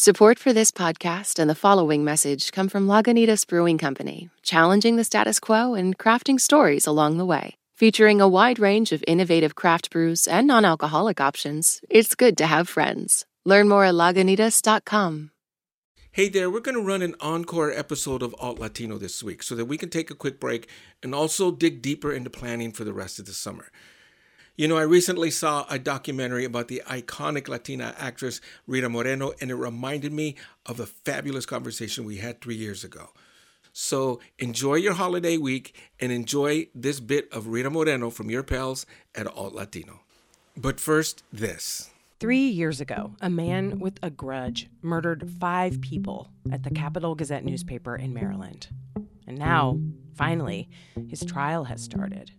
Support for this podcast and the following message come from Lagunitas Brewing Company, challenging the status quo and crafting stories along the way. Featuring a wide range of innovative craft brews and non alcoholic options, it's good to have friends. Learn more at lagunitas.com. Hey there, we're going to run an encore episode of Alt Latino this week so that we can take a quick break and also dig deeper into planning for the rest of the summer. You know, I recently saw a documentary about the iconic Latina actress Rita Moreno, and it reminded me of a fabulous conversation we had three years ago. So enjoy your holiday week and enjoy this bit of Rita Moreno from your pals at Alt Latino. But first, this. Three years ago, a man with a grudge murdered five people at the Capital Gazette newspaper in Maryland. And now, finally, his trial has started.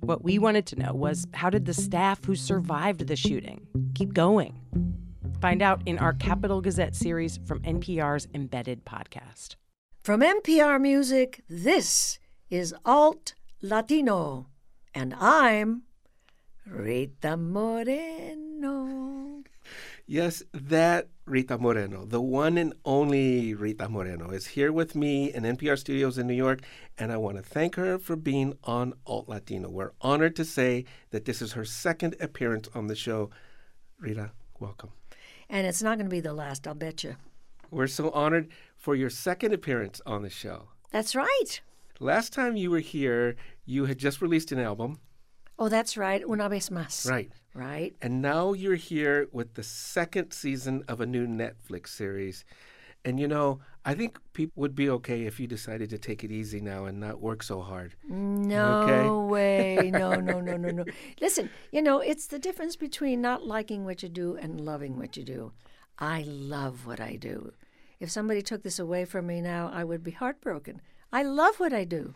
What we wanted to know was how did the staff who survived the shooting keep going? Find out in our Capital Gazette series from NPR's Embedded podcast. From NPR Music, this is Alt Latino, and I'm Rita Moreno. Yes, that Rita Moreno, the one and only Rita Moreno, is here with me in NPR studios in New York, and I want to thank her for being on Alt Latino. We're honored to say that this is her second appearance on the show. Rita, welcome. And it's not going to be the last, I'll bet you. We're so honored for your second appearance on the show. That's right. Last time you were here, you had just released an album. Oh, that's right. Una vez más. Right. Right. And now you're here with the second season of a new Netflix series. And you know, I think people would be okay if you decided to take it easy now and not work so hard. No Okay. way. No, no, no, no, no. Listen, you know, it's the difference between not liking what you do and loving what you do. I love what I do. If somebody took this away from me now, I would be heartbroken. I love what I do.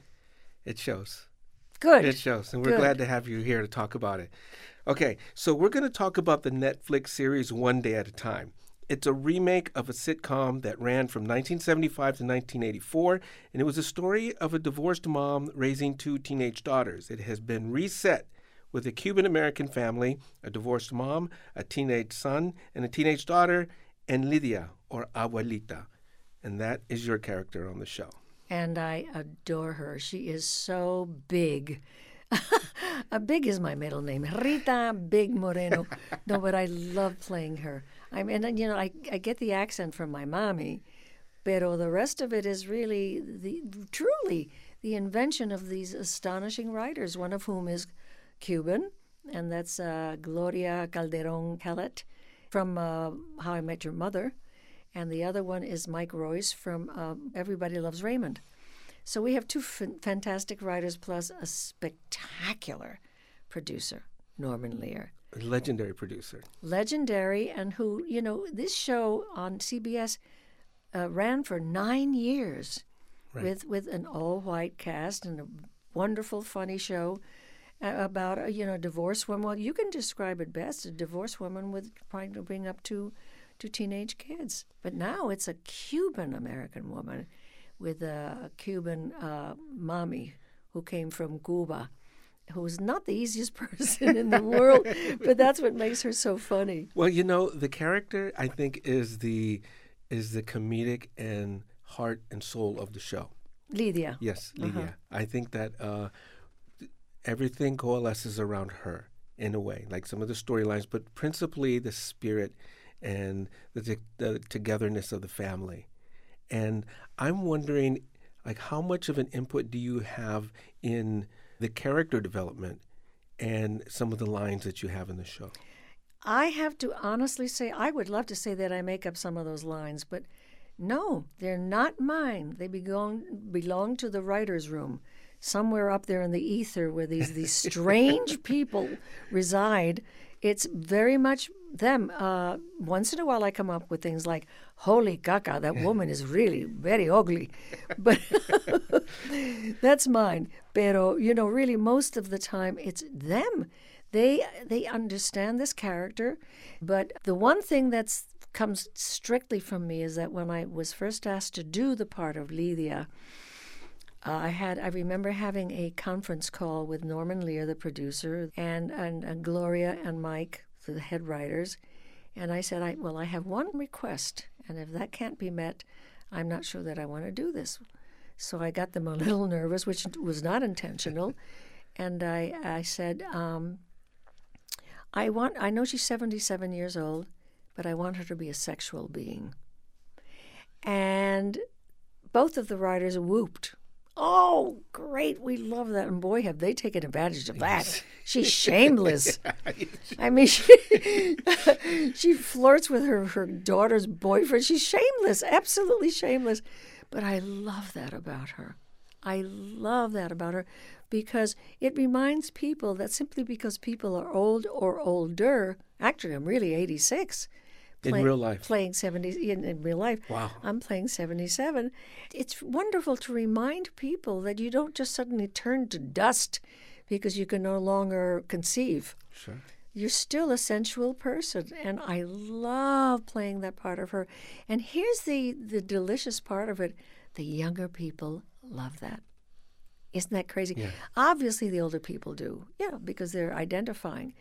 It shows. Good. It shows. And we're Good. glad to have you here to talk about it. Okay, so we're going to talk about the Netflix series One Day at a Time. It's a remake of a sitcom that ran from 1975 to 1984, and it was a story of a divorced mom raising two teenage daughters. It has been reset with a Cuban American family, a divorced mom, a teenage son, and a teenage daughter, and Lydia, or Abuelita. And that is your character on the show. And I adore her. She is so big. big is my middle name, Rita Big Moreno. no, but I love playing her. I mean, and, you know, I, I get the accent from my mommy, pero the rest of it is really the truly the invention of these astonishing writers. One of whom is Cuban, and that's uh, Gloria Calderon Kellett from uh, How I Met Your Mother and the other one is Mike Royce from um, Everybody Loves Raymond. So we have two f- fantastic writers plus a spectacular producer, Norman Lear. A legendary producer. Legendary, and who, you know, this show on CBS uh, ran for nine years with, with an all white cast and a wonderful, funny show uh, about a you know divorced woman. Well, you can describe it best: a divorced woman with trying to bring up two two teenage kids. But now it's a Cuban American woman with a Cuban uh, mommy who came from Cuba, who's not the easiest person in the world, but that's what makes her so funny. Well, you know, the character I think is the is the comedic and heart and soul of the show. Lydia. Yes, Uh-huh. Lydia. I think that uh, everything coalesces around her in a way, like some of the storylines, but principally the spirit and the, t- the togetherness of the family. And I'm wondering, like, how much of an input do you have in the character development and some of the lines that you have in the show? I have to honestly say, I would love to say that I make up some of those lines, but no, they're not mine. They belong belong to the writers' room, somewhere up there in the ether where these these strange people reside. It's very much them. Uh, once in a while, I come up with things like "Holy caca, that woman is really very ugly," but that's mine. Pero you know, really, most of the time, it's them. They they understand this character, but the one thing that's comes strictly from me is that when I was first asked to do the part of Lydia, uh, I had I remember having a conference call with Norman Lear, the producer, and and, and Gloria and Mike, the head writers, and I said, I well, I have one request, And if that can't be met, I'm not sure that I want to do this. So I got them a little nervous, which was not intentional. And I, I said, um, I want, I know she's 77 years old, but I want her to be a sexual being. And both of the writers whooped. Oh, great. We love that. And boy, have they taken advantage of that. She's shameless. I mean, she, she flirts with her, her daughter's boyfriend. She's shameless, absolutely shameless. But I love that about her. I love that about her because it reminds people that simply because people are old or older, actually, I'm really 86 in real life. Playing 70 in, in real life. Wow. I'm playing 77. It's wonderful to remind people that you don't just suddenly turn to dust because you can no longer conceive. Sure. You're still a sensual person, and I love playing that part of her. And here's the the delicious part of it: the younger people love that. Isn't that crazy? Yeah. Obviously, the older people do, yeah, because they're identifying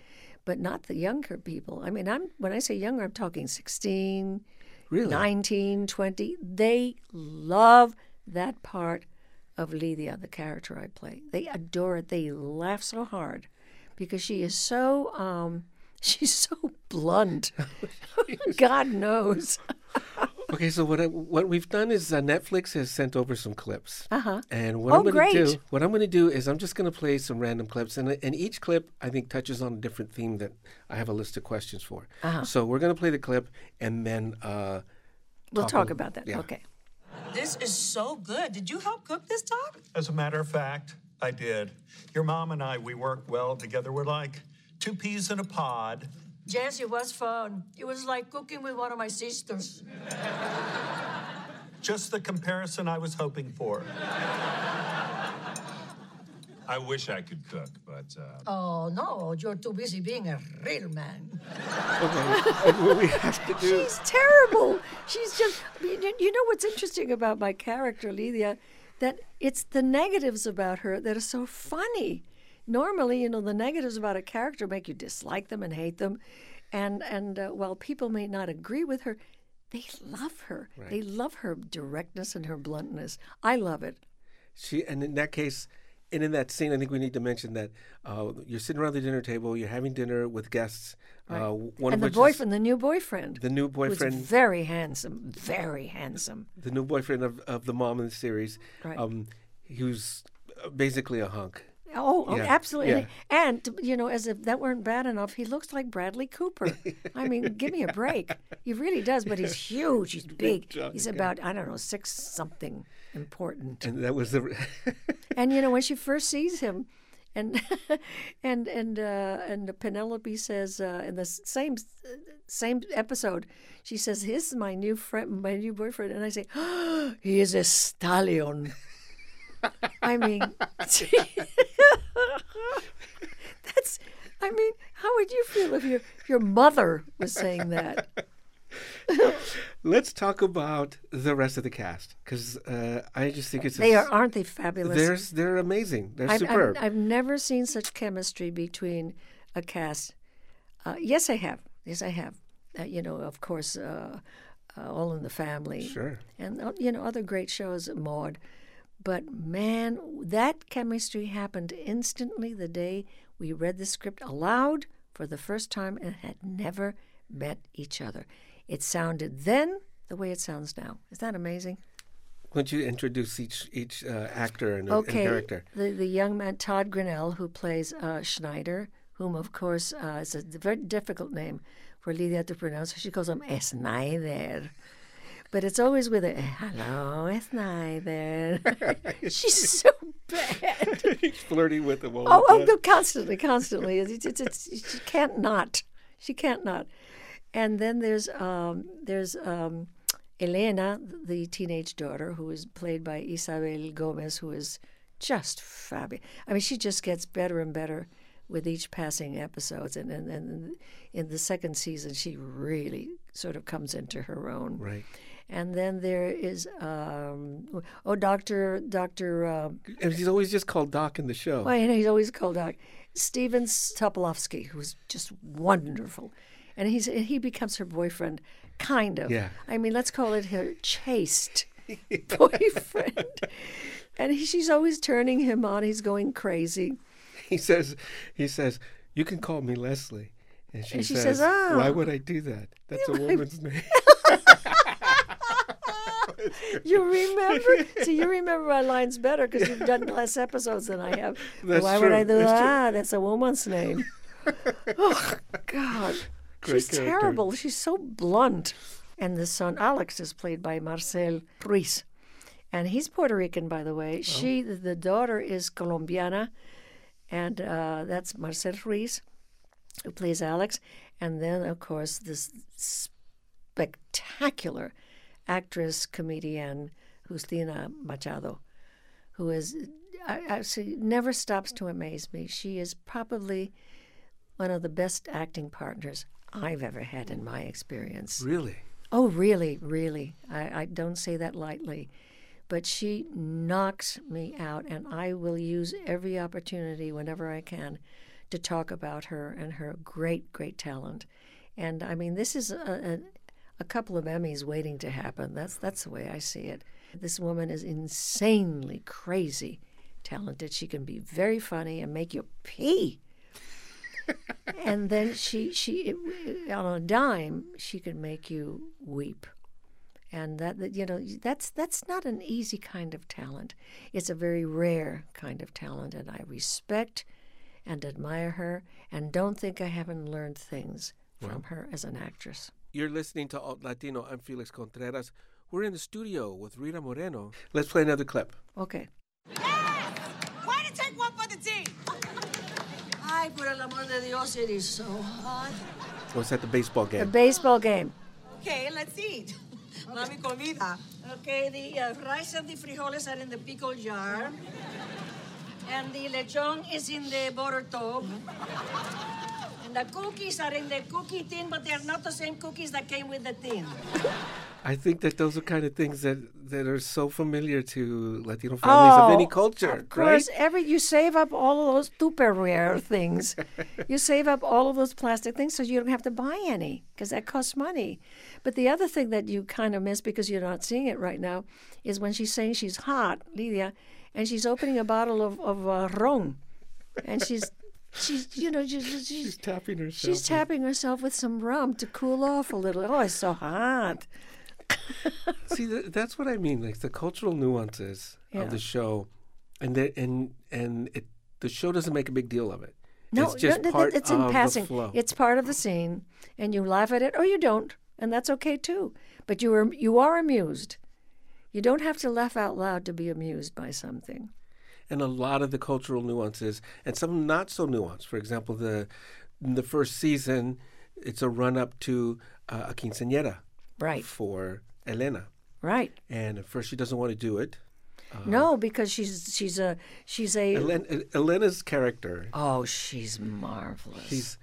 but not the younger people. I mean, I'm when I say younger, I'm talking 16, really? 19, 20. They love that part of Lydia, the character I play. They adore it. They laugh so hard because she is so um, she's so blunt. God knows. Okay, so what I, what we've done is uh, Netflix has sent over some clips. Uh-huh. And what Oh, I'm going to do, what I'm going to do is I'm just going to play some random clips, and and each clip I think touches on a different theme that I have a list of questions for. Uh-huh. So we're going to play the clip, and then uh, We'll Talk talk a- about that. yeah. Okay. This is so good. Did you help cook this, Doc? As a matter of fact, I did. Your mom and I, we work well together. We're like two peas in a pod. Yes, it was fun. It was like cooking with one of my sisters. Just the comparison I was hoping for. I wish I could cook, but uh, Oh, no, you're too busy being a real man. okay, what we have to do. She's terrible. She's just. You you know what's interesting about my character, Lydia, that it's the negatives about her that are so funny. Normally, you know, the negatives about a character make you dislike them and hate them, and and uh, while people may not agree with her, they love her. They love her directness and her bluntness. I love it. She and in that case, and in that scene, I think we need to mention that uh, you're sitting around the dinner table, you're having dinner with guests. Uh, one and of the boyfriend, the new boyfriend, the new boyfriend, very handsome, very handsome. the new boyfriend of, of the mom in the series. Right. Um, he was uh, basically a hunk. Oh, oh Yeah, absolutely. yeah. And, you know, as if that weren't bad enough, he looks like Bradley Cooper. I mean, give me a break. He really does, but he's huge. He's big. He's about, I don't know, six something important. And that was the. And, you know, when she first sees him, and and and uh, and Penelope says uh, in the same same episode, she says, "This is my new friend, my new boyfriend," and I say, oh, "He is a stallion." I mean, that's. I mean, how would you feel if your your mother was saying that? Let's talk about the rest of the cast because uh, I just think it's. They s- are, aren't they fabulous? They're they're amazing. They're I've, superb. I've, I've never seen such chemistry between a cast. Uh, yes, I have. Yes, I have. Uh, you know, of course, uh, uh, All in the Family. Sure. And, uh, you know, other great shows, Maude. But man, that chemistry happened instantly the day we read the script aloud for the first time and had never met each other. It sounded then the way it sounds now. Is that amazing? Why don't you introduce each each uh, actor and, and Okay, character? the the young man Todd Grinnell, who plays uh, Schneider, whom of course uh, is a very difficult name for Lydia to pronounce. She calls him Schneider, but it's always with a hello Schneider. She's so bad. He's flirting with them all Oh, the oh, time. no, constantly, constantly. It's, it's, it's, she can't not. She can't not. And then there's um, there's um, Elena, the teenage daughter, who is played by Isabel Gomez, who is just fabulous. I mean, she just gets better and better with each passing episodes. And, and, and in the second season, she really sort of comes into her own. Right. And then there is um, oh, Doctor Doctor. Um, And he's always just called Doc in the show. well, you know, he's always called Doc. Stephen Tobolowsky, who's just wonderful. And he's he becomes her boyfriend kind of. Yeah. I mean, let's call it her chaste boyfriend. and he, she's always turning him on. He's going crazy. He says, he says, you can call me Leslie. And she, And she says, says, "Oh." why would I do that? That's a woman's name. You remember? See, you remember my lines better because you've done less episodes than I have. That's Why would I do That's true. that? That's a woman's name. oh, God. Great She's character. terrible. She's so blunt. And the son, Alex, is played by Marcel Ruiz. And he's Puerto Rican, by the way. She, the daughter, is Colombiana. And uh, that's Marcel Ruiz, who plays Alex. And then, of course, this spectacular actress, comedian, Justina Machado, who is, I, I never stops to amaze me. She is probably one of the best acting partners I've ever had in my experience. really? Oh, really, really. I, I don't say that lightly. But she knocks me out, and I will use every opportunity whenever I can to talk about her and her great, great talent. And I mean, this is a, a, couple of Emmys waiting to happen. That's that's the way I see it. This woman is insanely crazy talented. She can be very funny and make you pee and then she she on a dime she can make you weep and that, that you know that's that's not an easy kind of talent it's a very rare kind of talent and i respect and admire her and don't think i haven't learned things from her as an actress You're listening to Alt Latino. I'm Felix Contreras. We're in the studio with Rita Moreno. Let's play another clip. okay Why did take one for the team? Ay, por el amor de Dios, it is so hot. What's at the baseball game? The baseball game Okay, let's eat. Mami comida. Okay, the uh, rice and the frijoles are in the pickle jar. And the lechon is in the butter tub. And the cookies are in the cookie tin, but they're not the same cookies that came with the tin. I think that those are kind of things that, that are so familiar to Latino families of any Oh, culture, Of course, right? every you save up all of those Tupperware things. you save up all of those plastic things so you don't have to buy any because that costs money. But the other thing that you kind of miss because you're not seeing it right now is when she's saying she's hot, Lydia, and she's opening a bottle of of uh, ron, and she's. She's, you know, she's, she's, She's tapping herself. she's tapping herself with some rum to cool off a little. Oh, it's so hot. See, th- that's what I mean. Like the cultural nuances Yeah. of the show, and the, and and it the show doesn't make a big deal of it. No, it's just no, part it's in of passing. the flow. It's part of the scene, and you laugh at it or you don't, and that's okay too. But you are you are amused. You don't have to laugh out loud to be amused by something. And a lot of the cultural nuances, and some not so nuanced. For example, the in the first season, it's a run up to uh, a quinceañera Right, for Elena, right. and at first she doesn't want to do it. no, because she's she's a she's a Elena, Elena's character, oh she's marvelous. she's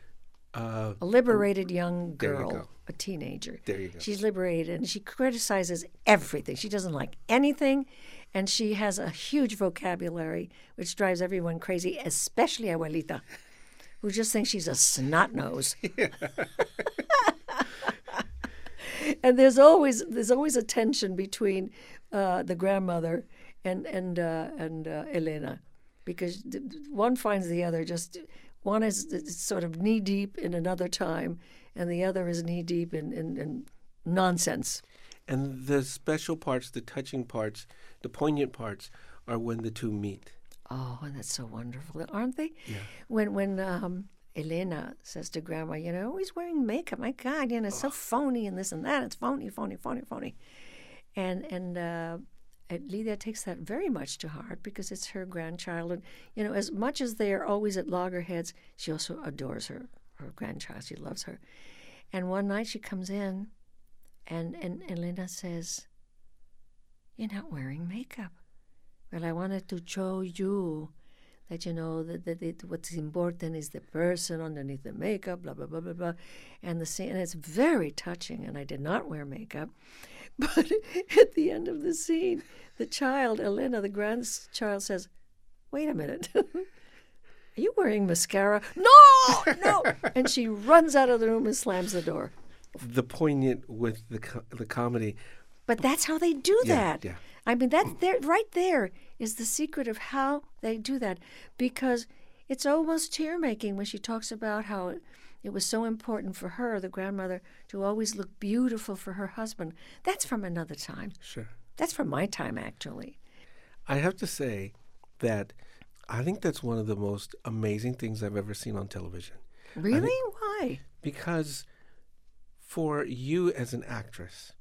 uh, a liberated young you girl, go. a teenager. There you go. She's liberated and she criticizes everything. She doesn't like anything, and she has a huge vocabulary which drives everyone crazy, especially Abuelita, who just thinks she's a snot nose. and there's always there's always a tension between uh, the grandmother and and uh, and uh, Elena, because one finds the other just one is is sort of knee deep in another time, and the other is knee deep in, in, in nonsense. And the special parts, the touching parts, the poignant parts are when the two meet. Oh, and that's so wonderful, aren't they? Yeah. When when um, Elena says to Grandma, you know, always wearing makeup. My God, you know, it's so phony and this and that. It's phony, phony, phony, phony. And and uh, and Lydia takes that very much to heart because it's her grandchild. And you know, as much as they are always at loggerheads, she also adores her her grandchild. She loves her. And one night she comes in, and and Elena says, "You're not wearing makeup." Well, I wanted to show you that you know that, that it, what's important is the person underneath the makeup, blah blah blah blah blah, and the scene. And it's very touching. And I did not wear makeup, but at the end of the scene, the child, Elena, the grandchild, says, "Wait a minute." Are you wearing mascara? No, no. and she runs out of the room and slams the door. The poignant with the co- the comedy. But that's how they do Yeah, that. yeah. I mean, that there, right there is the secret of how they do that, because it's almost tear making when she talks about how it, it was so important for her, the grandmother, to always look beautiful for her husband. That's from another time. Sure. That's from my time, actually. I have to say that I think that's one of the most amazing things I've ever seen on television. Really? Why? Because for you as an actress,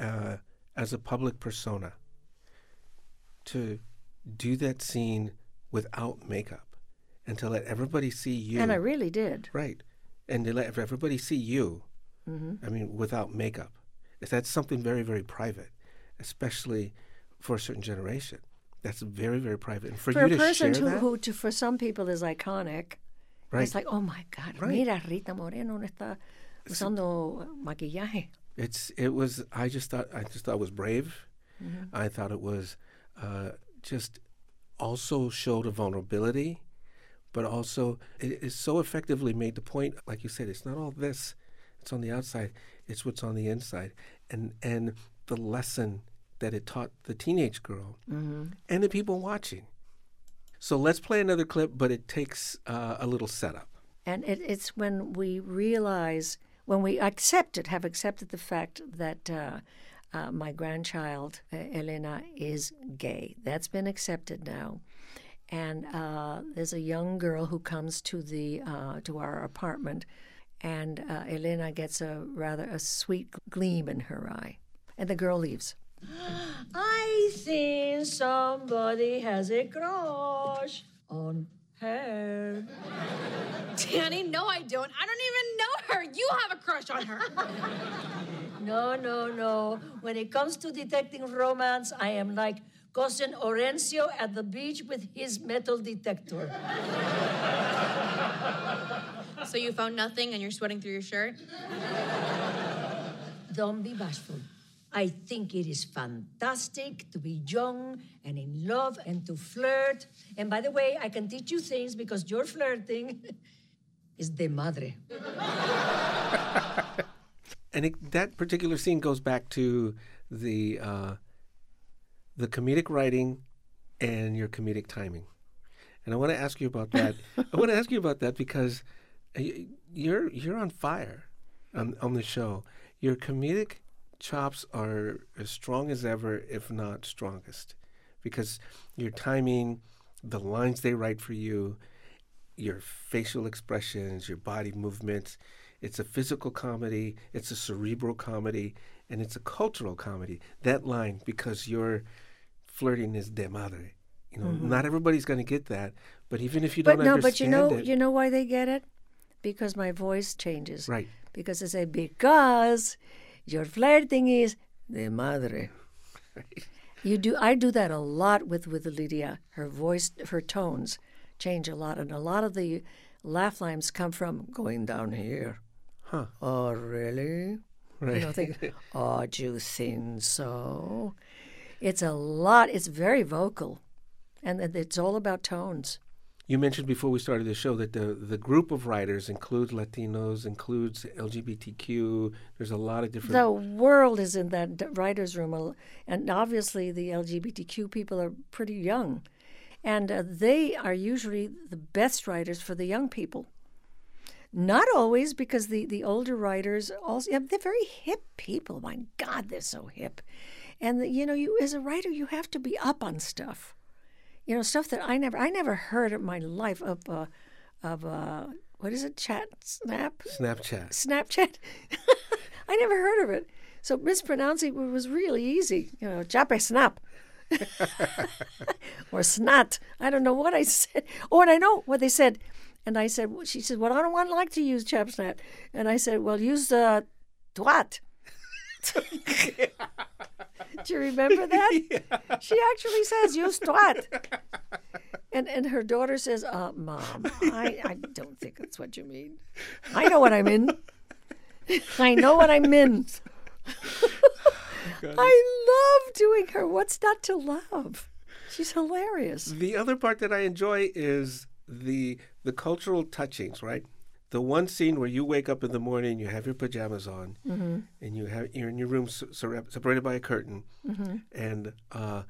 uh, as a public persona, to do that scene without makeup and to let everybody see you. And I really did. Right. And to let everybody see you, Mm-hmm. I mean, without makeup. That's something very, very private, especially for a certain generation. That's very, very private. And for, For you a to person share who, that, who to, for some people, is iconic. right? It's like, oh my God, Right. mira, Rita Moreno está usando maquillaje. It's it was. I just thought I just thought it was brave. I thought it was uh, just also showed a vulnerability, but also it, it so effectively made the point. Like you said, it's not all this. It's on the outside. It's what's on the inside, and and the lesson that it taught the teenage girl and the people watching. So let's play another clip, but it takes uh, a little setup. And it, it's when we realize, when we accept it, have accepted the fact that uh, uh, my grandchild, uh, Elena, is gay. That's been accepted now. And uh, there's a young girl who comes to the uh, to our apartment, and uh, Elena gets a rather a sweet gleam in her eye, and the girl leaves. I think somebody has a crush on her. Danny, no, I don't. I don't even know her. You have a crush on her. No, no, no. When it comes to detecting romance, I am like cousin Orencio at the beach with his metal detector. so you found nothing and you're sweating through your shirt? Don't be bashful. I think it is fantastic to be young and in love and to flirt. And by the way, I can teach you things because your flirting is de madre. and it, that particular scene goes back to the uh, the comedic writing and your comedic timing. And I want to ask you about that. I want to ask you about that because uh, you're you're on fire on on the show. Your comedic chops are as strong as ever, if not strongest, because your timing, the lines they write for you, your facial expressions, your body movements. It's a physical comedy, it's a cerebral comedy, and it's a cultural comedy. That line, because your flirting is de madre. You know, mm-hmm. not everybody's going to get that, but even if you don't no, understand but you know, it, you know why they get it? Because my voice changes. right? Because I say, because your flirting is de madre. You do. I do that a lot with with Lydia. Her voice, her tones change a lot, and a lot of the laugh lines come from going down here. Huh. Oh, really? Right. You know, think, oh, do you think so? It's a lot. It's very vocal, and it- it's all about tones. You mentioned before we started the show that the the group of writers includes Latinos, includes LGBTQ. There's a lot of different. The world is in that writer's room, and obviously the LGBTQ people are pretty young, and uh, they are usually the best writers for the young people. Not always, because the, the older writers also yeah, they're very hip people. My God, they're so hip, and the, you know, you as a writer, you have to be up on stuff. You know, stuff that I never I never heard in my life of uh, of uh, what is it? Chat Snap. Snapchat. Snapchat. I never heard of it. So mispronouncing it was really easy. You know, chape snap. or snot. I don't know what I said. Oh, and I know what they said. And I said, she said, well, I don't want like to use chap snap. And I said, well, use uh, twat. Do you remember that? She actually says, "You twat. And and her daughter says, uh, Mom, I, I don't think that's what you mean. I know what I'm in. I know what I'm in. I love doing her. What's not to love? She's hilarious. The other part that I enjoy is the the cultural touchings, right? The one scene where you wake up in the morning, you have your pajamas on, Mm-hmm. and you have you're in your room sur- separated by a curtain, Mm-hmm. and uh,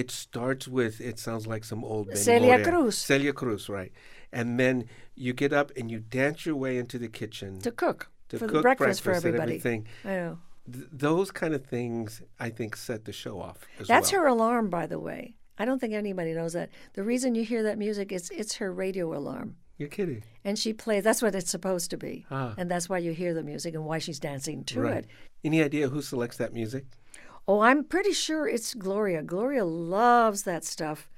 it starts with it sounds like some old Benny Celia Moreno. Cruz. Celia Cruz, right? And then you get up and you dance your way into the kitchen To cook to for the cook breakfast, for and everybody. everything. I know. Th- those kind of things, I think, set the show off. As That's well. her alarm, by the way. I don't think anybody knows that. The reason you hear that music is it's her radio alarm. You're kidding. And she plays, that's what it's supposed to be. Ah. And that's why you hear the music and why she's dancing to right. it. Any idea who selects that music? Oh, I'm pretty sure it's Gloria. Gloria loves that stuff.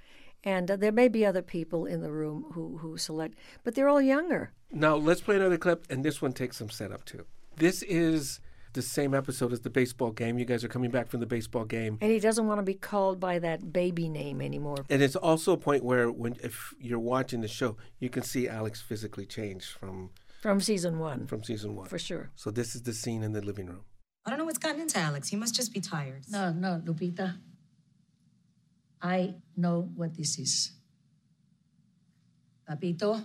And uh, there may be other people in the room who, who select, but they're all younger. Now let's play another clip, and this one takes some setup too. This is the same episode as the baseball game. You guys are coming back from the baseball game, And he doesn't want to be called by that baby name anymore. and it's also a point where, when if you're watching the show, you can see Alex physically change from From season one, from season one. for sure. So this is the scene in the living room. I don't know what's gotten into Alex. He must just be tired. No, no, Lupita. I know what this is. Papito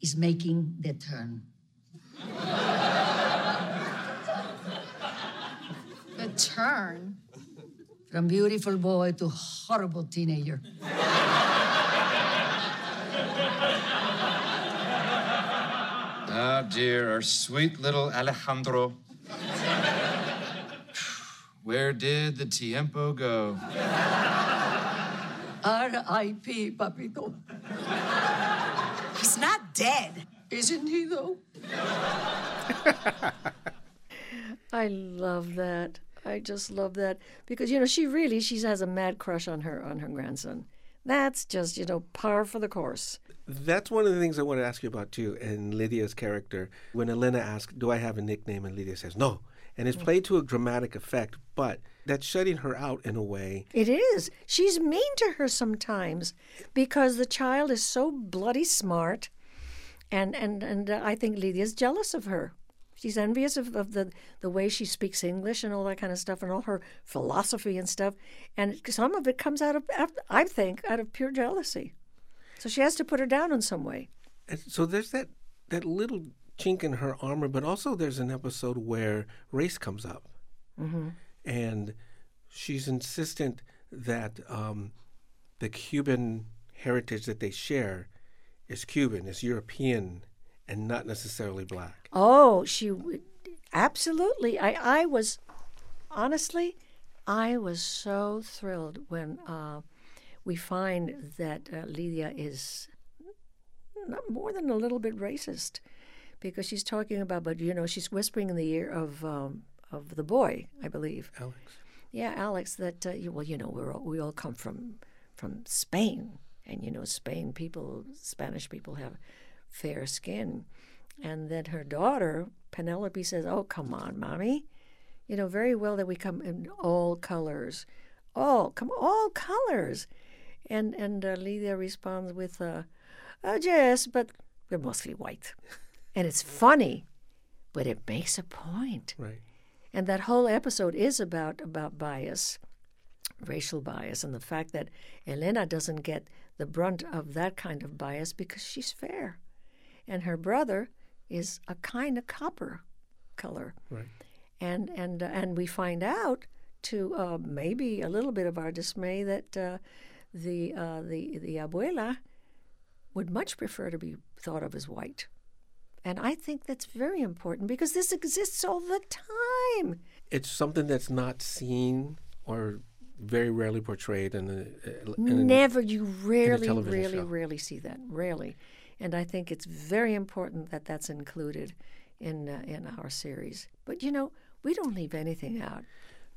is making the turn. Turn. From beautiful boy to horrible teenager. Oh dear, our sweet little Alejandro. Where did the tiempo go? R.I.P., Papito. He's not dead. Isn't he, though? I love that. I just love that because you know she really she has a mad crush on her on her grandson. That's just you know par for the course. That's one of the things I want to ask you about too. And Lydia's character, when Elena asks, "Do I have a nickname?" and Lydia says, "No," and it's played to a dramatic effect, but that's shutting her out in a way. It is. She's mean to her sometimes because the child is so bloody smart, and and and uh, I think Lydia's jealous of her. She's envious of, of the the way she speaks English and all that kind of stuff and all her philosophy and stuff, and some of it comes out of I think out of pure jealousy. So she has to put her down in some way. And so there's that that little chink in her armor, but also there's an episode where race comes up, and she's insistent that um, the Cuban heritage that they share is Cuban, is European, and not necessarily black. Oh, she would absolutely. I I was honestly, I was so thrilled when uh, we find that uh, Lydia is not more than a little bit racist, because she's talking about, but you know, she's whispering in the ear of um, of the boy, I believe. Alex. Yeah, Alex. That uh, you, well, you know, we're all, we all come from from Spain, and you know, Spain people, Spanish people have fair skin, and then her daughter Penelope says, "Oh, come on, mommy, you know very well that we come in all colors, all? Come all colors," and and uh, Lydia responds with, uh, uh, "Yes, but we're mostly white," and it's funny, but it makes a point. Right. And that whole episode is about about bias, racial bias, and the fact that Elena doesn't get the brunt of that kind of bias because she's fair, and her brother is a kind of copper color. Right. And and uh, and we find out to uh, maybe a little bit of our dismay that uh, the uh, the the abuela would much prefer to be thought of as white. And I think that's very important because this exists all the time. It's something that's not seen or very rarely portrayed in the. uh, in a- Never, you rarely, really, show. rarely see that. Rarely, and I think it's very important that that's included in uh, in our series. But you know, we don't leave anything out.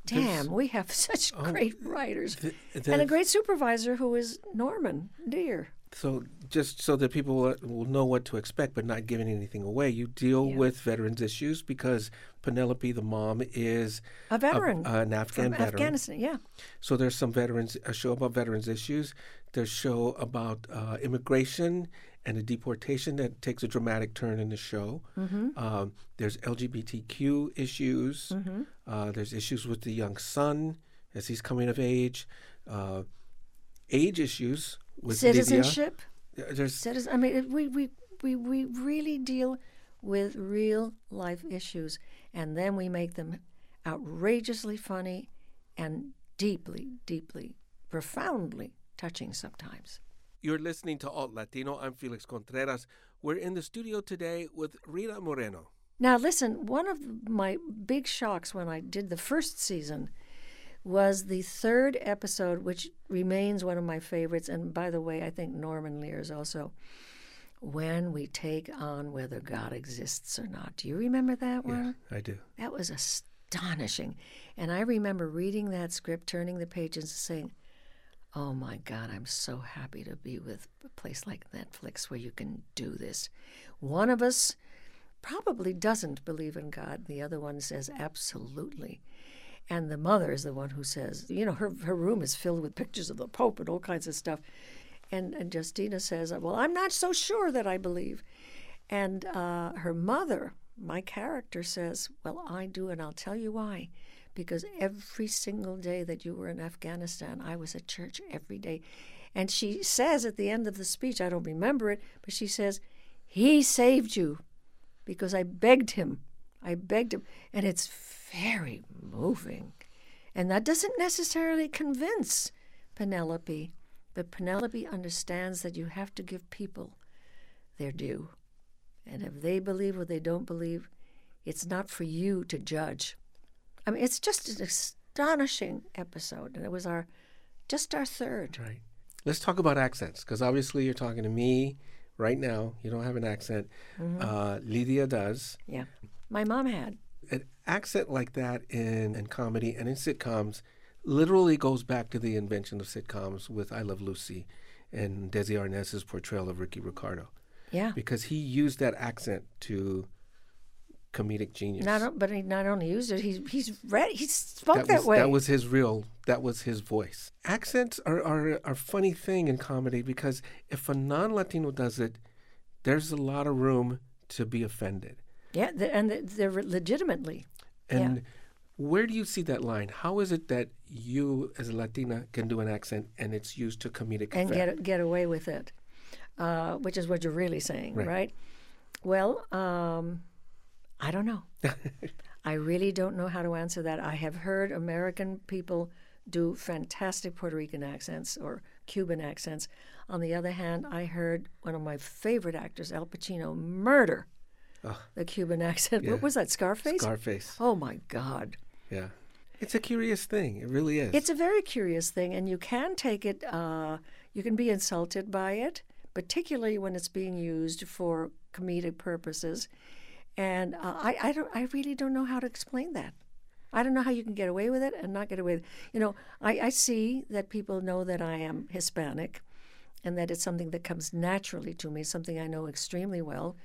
Damn, we have such great writers th- and a great supervisor who is Norman Lear. So just so that people will- know what to expect, but not giving anything away, you deal Yeah. with veterans issues because Penelope, the mom, is A veteran an Afghan from veteran. Afghanistan. Yeah, So there's some veterans, a show about veterans issues. There's a show about uh, immigration and a deportation that takes a dramatic turn in the show. Mm-hmm. Um, there's LGBTQ issues. Uh, there's issues with the young son as he's coming of age. Uh, age issues with citizenship. Uh, There's Citizen. I mean, it, we we we, we really deal with real life issues, and then we make them outrageously funny and deeply, deeply, profoundly touching sometimes. You're listening to Alt Latino. I'm Felix Contreras. We're in the studio today with Rita Moreno. Now, listen, one of my big shocks when I did the first season was the third episode, which remains one of my favorites. And by the way, I think Norman Lear's also. When we take on whether God exists or not. Do you remember that one? Yeah, I do. That was astonishing. And I remember reading that script, turning the pages, and saying, Oh my God, I'm so happy to be with a place like Netflix where you can do this. One of us probably doesn't believe in God, the other one says absolutely. And the mother is the one who says, you know, her, her room is filled with pictures of the Pope and all kinds of stuff. And, and Justina says, Well, I'm not so sure that I believe. And uh, her mother, my character, says, Well, I do, and I'll tell you why. Because every single day that you were in Afghanistan, I was at church every day. And she says at the end of the speech, I don't remember it, but she says, He saved you because I begged him. I begged him. And it's very moving. And that doesn't necessarily convince Penelope, but Penelope understands that you have to give people their due. And if they believe or they don't believe, it's not for you to judge. I mean, it's just an astonishing episode, and it was our just our third. Right. Let's talk about accents, because obviously you're talking to me right now. You don't have an accent. Mhm. Uh, Lydia does. Yeah. My mom had. An accent like that in, in comedy and in sitcoms literally goes back to the invention of sitcoms with I Love Lucy and Desi Arnaz's portrayal of Ricky Ricardo. Yeah. Because he used that accent to comedic genius. Not, but he not only used it, he he's read, he spoke that, was, way. That was his real. That was his voice. Accents are are are a funny thing in comedy because if a non-Latino does it, there's a lot of room to be offended. yeah, th- and th- they're legitimately. And where do you see that line? How is it that you, as a Latina, can do an accent and it's used to comedic and effect? get get away with it, uh, which is what you're really saying, Right. right? Well, um, I don't know. I really don't know how to answer that. I have heard American people do fantastic Puerto Rican accents or Cuban accents. On the other hand, I heard one of my favorite actors, Al Pacino, murder the Cuban accent. Yeah. What was that, Scarface? Scarface. Oh my God. Yeah, it's a curious thing. It really is. It's a very curious thing, and you can take it, uh, you can be insulted by it, particularly when it's being used for comedic purposes. And uh, I, I, don't, I really don't know how to explain that. I don't know how you can get away with it and not get away with it. You know, I, I see that people know that I am Hispanic and that it's something that comes naturally to me, something I know extremely well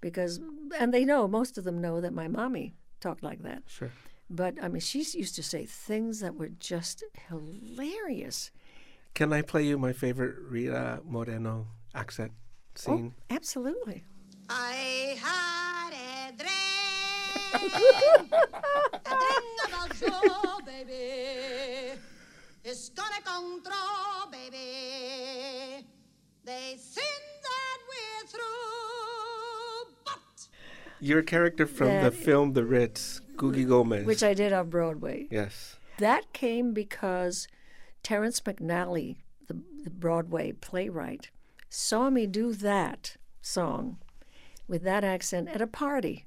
because, and they know, most of them know that my mommy talked like that. Sure. But I mean, she used to say things that were just hilarious. Can I play you my favorite Rita Moreno accent scene? Oh, absolutely. I had a dream, about you, baby. It's gonna come true, baby. They think that we're through, but Your character from the film The Ritz, Googie Gomez. Which I did on Broadway. Yes. That came because Terrence McNally, the, the Broadway playwright, saw me do that song with that accent at a party.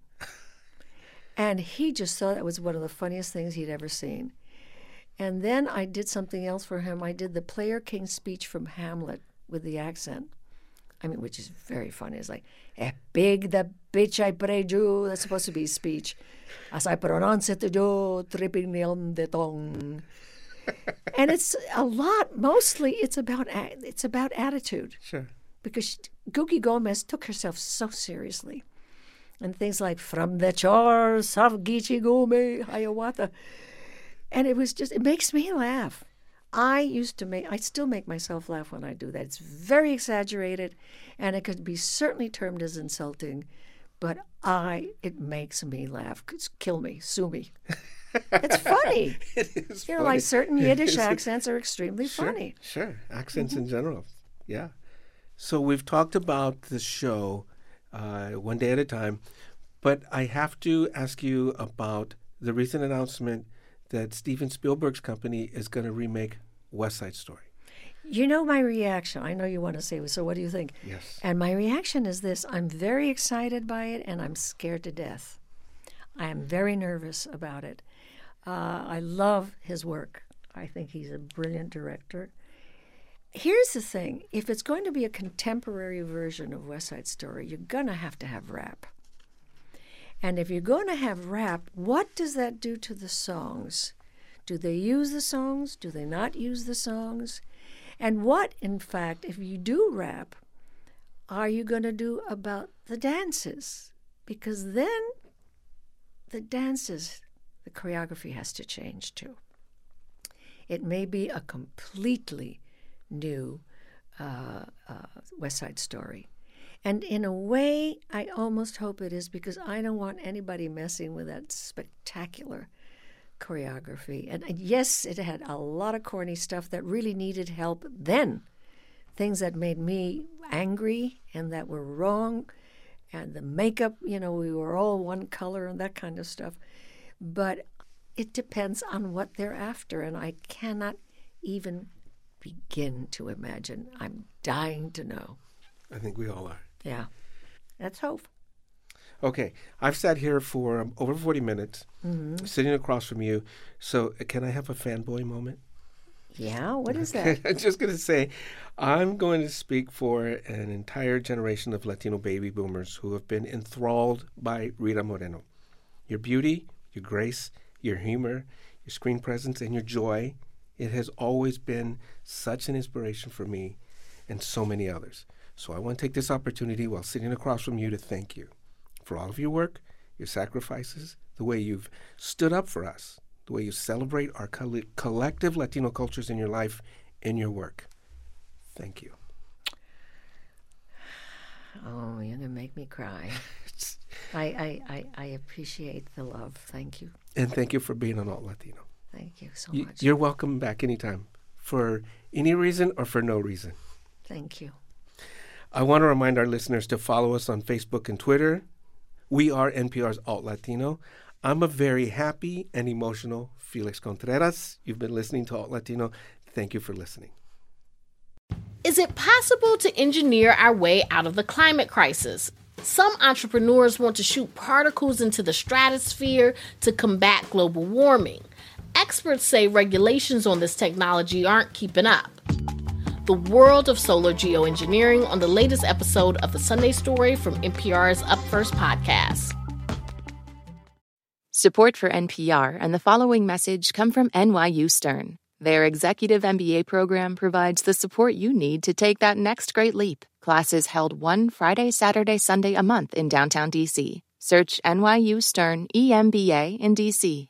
And he just thought it was one of the funniest things he'd ever seen. And then I did something else for him. I did the Player King speech from Hamlet with the accent. I mean, which is very funny. It's like, eh, big the bitch I prayed you. That's supposed to be his speech. As I pronounce it to you, tripping on the tongue. and it's a lot. Mostly, it's about it's about attitude Sure. because Googie Gomez took herself so seriously. And things like From the Shores of Gitche Gumee, Hiawatha. And it was just, it makes me laugh. I used to make, I still make myself laugh when I do that. It's very exaggerated and it could be certainly termed as insulting, but I, it makes me laugh. It's- Kill me, sue me. It's funny. it is You know, funny. like certain Yiddish accents are extremely Sure, funny. Sure. Accents mm-hmm. in general. Yeah. So we've talked about the show uh, one day at a time. But I have to ask you about the recent announcement that Steven Spielberg's company is going to remake West Side Story. You know my reaction. I know you want to say, so what do you think? Yes. And my reaction is this I'm very excited by it and I'm scared to death. I am very nervous about it. Uh, I love his work. I think he's a brilliant director. Here's the thing if it's going to be a contemporary version of West Side Story, you're going to have to have rap. And if you're going to have rap, what does that do to the songs? Do they use the songs? Do they not use the songs? And what, in fact, if you do rap, are you going to do about the dances? Because then the dances, the choreography has to change too. It may be a completely new uh, uh, West Side Story. And in a way, I almost hope it is because I don't want anybody messing with that spectacular choreography. And, and, yes, it had a lot of corny stuff that really needed help then. Things that made me angry and that were wrong. And the makeup, you know, we were all one color and that kind of stuff. But it depends on what they're after. And I cannot even begin to imagine. I'm dying to know. I think we all are. Yeah. Let's hope. Okay, I've sat here for um, over 40 minutes, mm-hmm. sitting across from you. So, uh, can I have a fanboy moment? Yeah, what is that? I'm just going to say, I'm going to speak for an entire generation of Latino baby boomers who have been enthralled by Rita Moreno. Your beauty, your grace, your humor, your screen presence, and your joy, it has always been such an inspiration for me and so many others. So I want to take this opportunity while sitting across from you to thank you for all of your work, your sacrifices, the way you've stood up for us, the way you celebrate our coll- collective Latino cultures in your life and your work. Thank you. Oh, you're gonna make me cry. I, I, I, I, appreciate the love. Thank you. And thank you for being on Alt Latino. Thank you so much. You're welcome back anytime for any reason or for no reason. Thank you. I want to remind our listeners to follow us on Facebook and Twitter we are NPR's Alt Latino. I'm a very happy and emotional Felix Contreras. You've been listening to Alt Latino. Thank you for listening. Is it possible to engineer our way out of the climate crisis? Some entrepreneurs want to shoot particles into the stratosphere to combat global warming. Experts say regulations on this technology aren't keeping up the world of solar geoengineering on the latest episode of The Sunday Story from NPR's Up First podcast. Support for NPR and the following message come from NYU Stern. Their executive MBA program provides the support you need to take that next great leap. Classes held one Friday, Saturday, Sunday a month in downtown DC. Search NYU Stern EMBA in DC.